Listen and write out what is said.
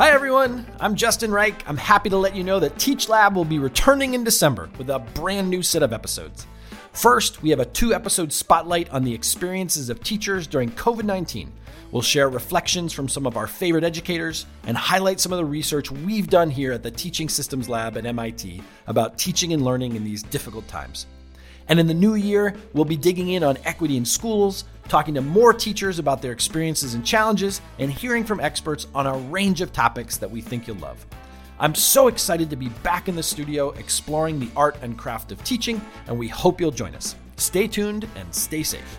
Hi, everyone. I'm Justin Reich. I'm happy to let you know that Teach Lab will be returning in December with a brand new set of episodes. First, we have a two episode spotlight on the experiences of teachers during COVID 19. We'll share reflections from some of our favorite educators and highlight some of the research we've done here at the Teaching Systems Lab at MIT about teaching and learning in these difficult times. And in the new year, we'll be digging in on equity in schools, talking to more teachers about their experiences and challenges, and hearing from experts on a range of topics that we think you'll love. I'm so excited to be back in the studio exploring the art and craft of teaching, and we hope you'll join us. Stay tuned and stay safe.